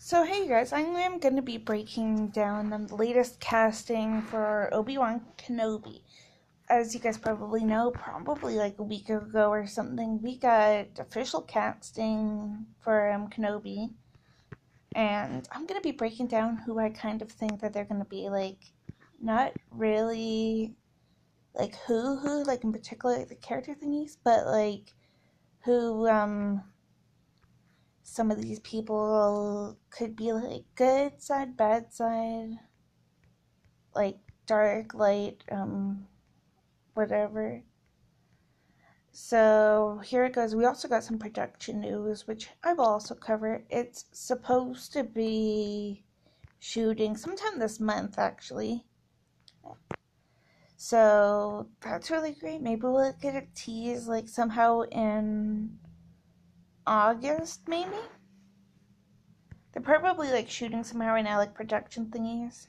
So, hey guys, I am going to be breaking down the latest casting for Obi Wan Kenobi. As you guys probably know, probably like a week ago or something, we got official casting for um, Kenobi. And I'm going to be breaking down who I kind of think that they're going to be like, not really like who, who, like in particular, like the character thingies, but like who, um, some of these people could be like good side, bad side, like dark, light, um, whatever. So here it goes. We also got some production news, which I will also cover. It's supposed to be shooting sometime this month, actually. So that's really great. Maybe we'll get a tease like somehow in August, maybe? They're probably like shooting somehow right now, like production thingies.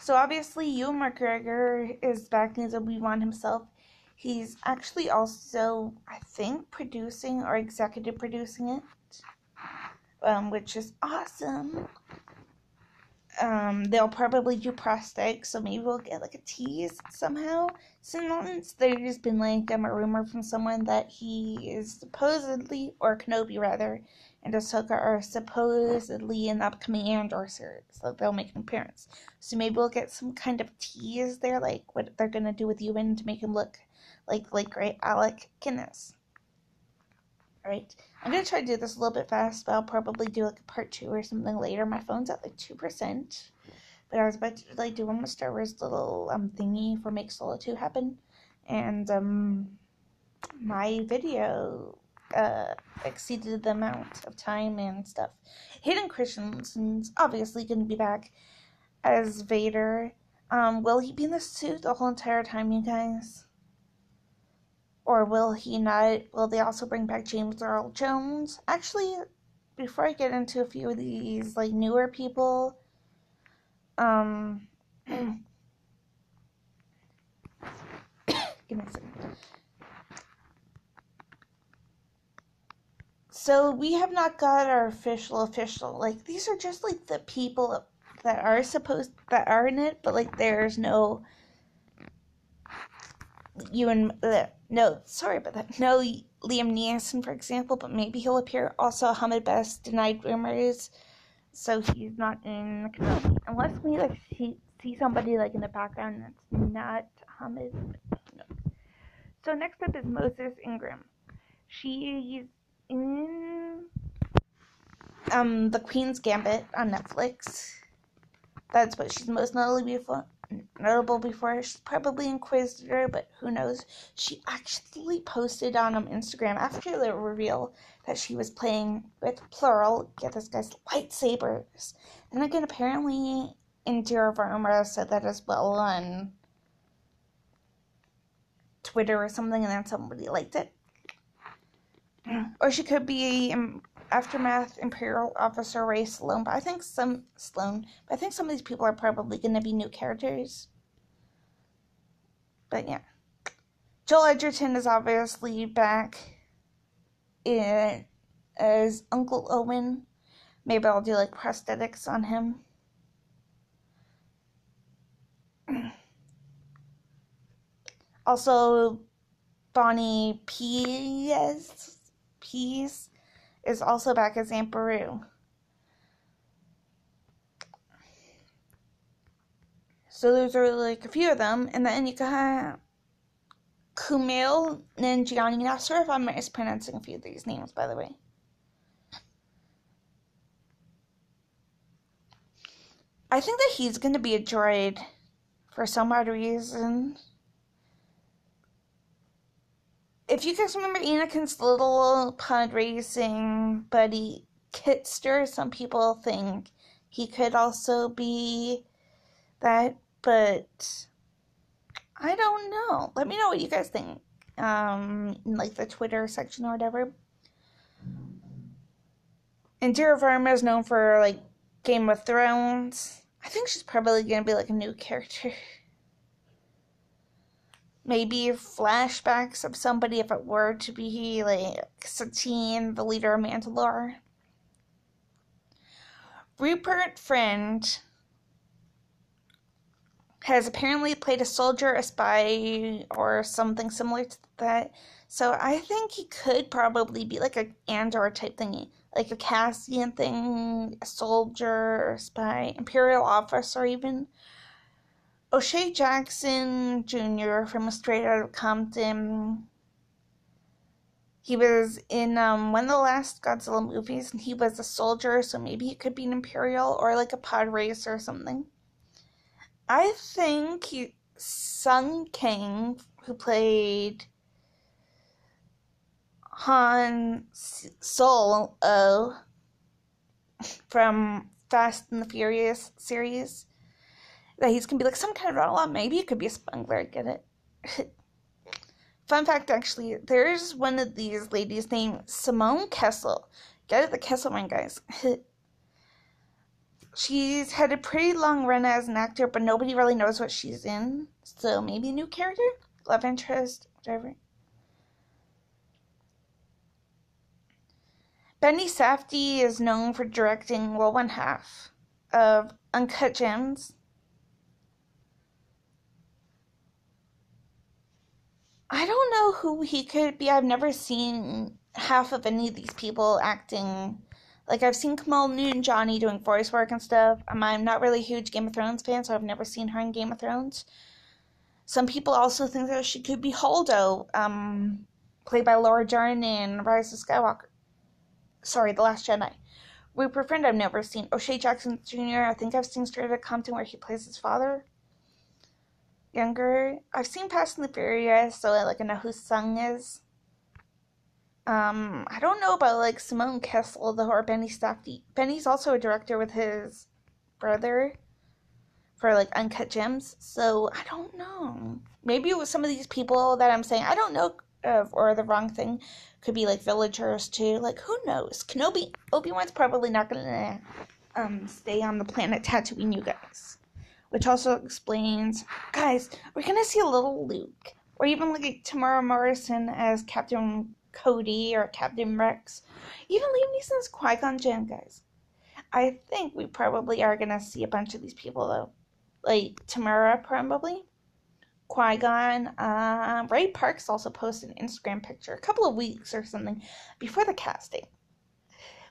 So obviously, Ewan McGregor is back as Obi Wan himself. He's actually also, I think, producing or executive producing it, um, which is awesome um, they'll probably do prosthetics, so maybe we'll get like a tease somehow. Since there's been like um, a rumor from someone that he is supposedly, or Kenobi rather, and Ahsoka are supposedly in the upcoming Andor series, so they'll make an appearance. So maybe we'll get some kind of tease there, like what they're gonna do with Ewan to make him look like like great Alec Guinness. Alright, I'm going to try to do this a little bit fast, but I'll probably do like a part two or something later. My phone's at like 2%. But I was about to like do one more Star Wars little um thingy for Make Solo 2 happen. And um my video uh exceeded the amount of time and stuff. Hayden Christensen's obviously gonna be back as Vader. Um, will he be in the suit the whole entire time, you guys? Or will he not? Will they also bring back James Earl Jones? Actually, before I get into a few of these like newer people, um, give me a second. So we have not got our official official. Like these are just like the people that are supposed that are in it, but like there's no you and uh, no, sorry about that. No Liam Neeson, for example, but maybe he'll appear. Also, Ahmed Best denied rumors, so he's not in Kenobi. Unless we like see, see somebody like in the background that's not Ahmed. No. So next up is Moses Ingram. She's in um The Queen's Gambit on Netflix. That's what she's most notably notable before. She's probably Inquisitor, but who knows? She actually posted on um, Instagram after the reveal that she was playing with plural, get this guy's lightsabers. And again, apparently Indira Varma said that as well on Twitter or something, and then somebody liked it. Or she could be um, Aftermath Imperial Officer Rae Sloan, but I think some Sloan, but I think some of these people are probably going to be new characters. But yeah, Joel Edgerton is obviously back in as Uncle Owen. Maybe I'll do like prosthetics on him. Also, Bonnie Piesse, Pease is also back as Aunt Beru. So those are like a few of them, and then you got Kumail Nanjiani. Now, sorry if I'm mispronouncing a few of these names, by the way. I think that he's going to be a droid for some odd reason if you guys remember Anakin's little pod racing buddy Kitster, some people think he could also be that, but I don't know. Let me know what you guys think. Um, in like the Twitter section or whatever. Indira Varma is known for like Game of Thrones. I think she's probably gonna be like a new character. maybe flashbacks of somebody if it were to be like Satine, the leader of Mandalore. Rupert Friend has apparently played a soldier, a spy, or something similar to that. So I think he could probably be like a Andor type thingy, like a Cassian thing, a soldier, a spy, Imperial officer, even. O'Shea Jackson Jr. from Straight Outta Compton. He was in um, one of the last Godzilla movies, and he was a soldier, so maybe he could be an Imperial or like a pod racer or something. I think he, Sung Kang, who played Han Solo from Fast and the Furious series, that he's gonna be like some kind of outlaw. Maybe it could be a spungler. Get it? Fun fact, actually, there's one of these ladies named Simone Kessell. Get it, the Kessel Kesselman guys. she's had a pretty long run as an actor, but nobody really knows what she's in. So maybe a new character, love interest, whatever. Benny Safdie is known for directing well one half of Uncut Gems. I don't know who he could be. I've never seen half of any of these people acting like I've seen Kumail Nanjiani doing voice work and stuff. Um, I'm not really a huge Game of Thrones fan, so I've never seen her in Game of Thrones. Some people also think that she could be Holdo, um, played by Laura Dern in Rise of Skywalker. Sorry, The Last Jedi. Rupert Friend I've never seen. O'Shea Jackson Jr. I think I've seen Straight Outta Compton where he plays his father. Younger. I've seen and the Furious, so I like I know who Sung is. Um, I don't know about like Simone Kessell though or Benny Safdie. Benny's also a director with his brother for like Uncut Gems, so I don't know. Maybe it was some of these people that I'm saying I don't know of or the wrong thing could be like villagers too. Like who knows? Kenobi Obi Wan's probably not gonna um stay on the planet Tatooine, you guys. Which also explains, guys, we're gonna see a little Luke, or even like Temuera Morrison as Captain Cody or Captain Rex, even Liam Neeson's Qui Gon Jinn, guys. I think we probably are gonna see a bunch of these people though, like Temuera, probably, Qui Gon. Uh, Ray Parks also posted an Instagram picture a couple of weeks or something before the casting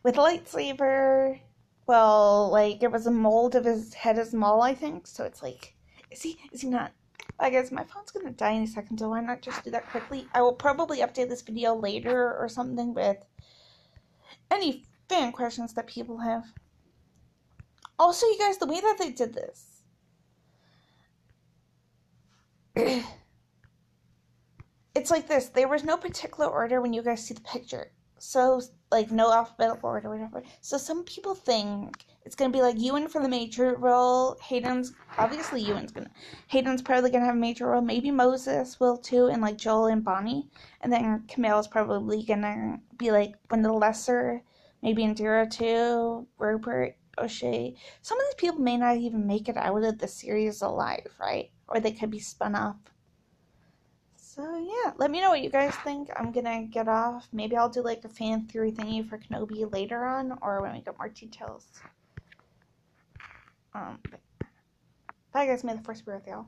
with lightsaber. Well, like it was a mold of his head as Maul, I think. So it's like, is he? Is he not? I guess my phone's gonna die any second, so why not just do that quickly? I will probably update this video later or something with any fan questions that people have. Also, you guys, the way that they did this. it's like this. There was no particular order when you guys see the picture so like no alphabetical order or whatever. So some people think it's gonna be like Ewan for the major role. Hayden's obviously Ewan's gonna Hayden's probably gonna have a major role. Maybe Moses will too, and like Joel and Bonnie. And then Kumail's probably gonna be like one of the lesser, maybe Indira too, Rupert, O'Shea. Some of these people may not even make it out of the series alive, right? Or they could be spun off so yeah, let me know what you guys think. I'm gonna get off. Maybe I'll do like a fan theory thingy for Kenobi later on, or when we get more details. Um, bye guys. May the first be with y'all.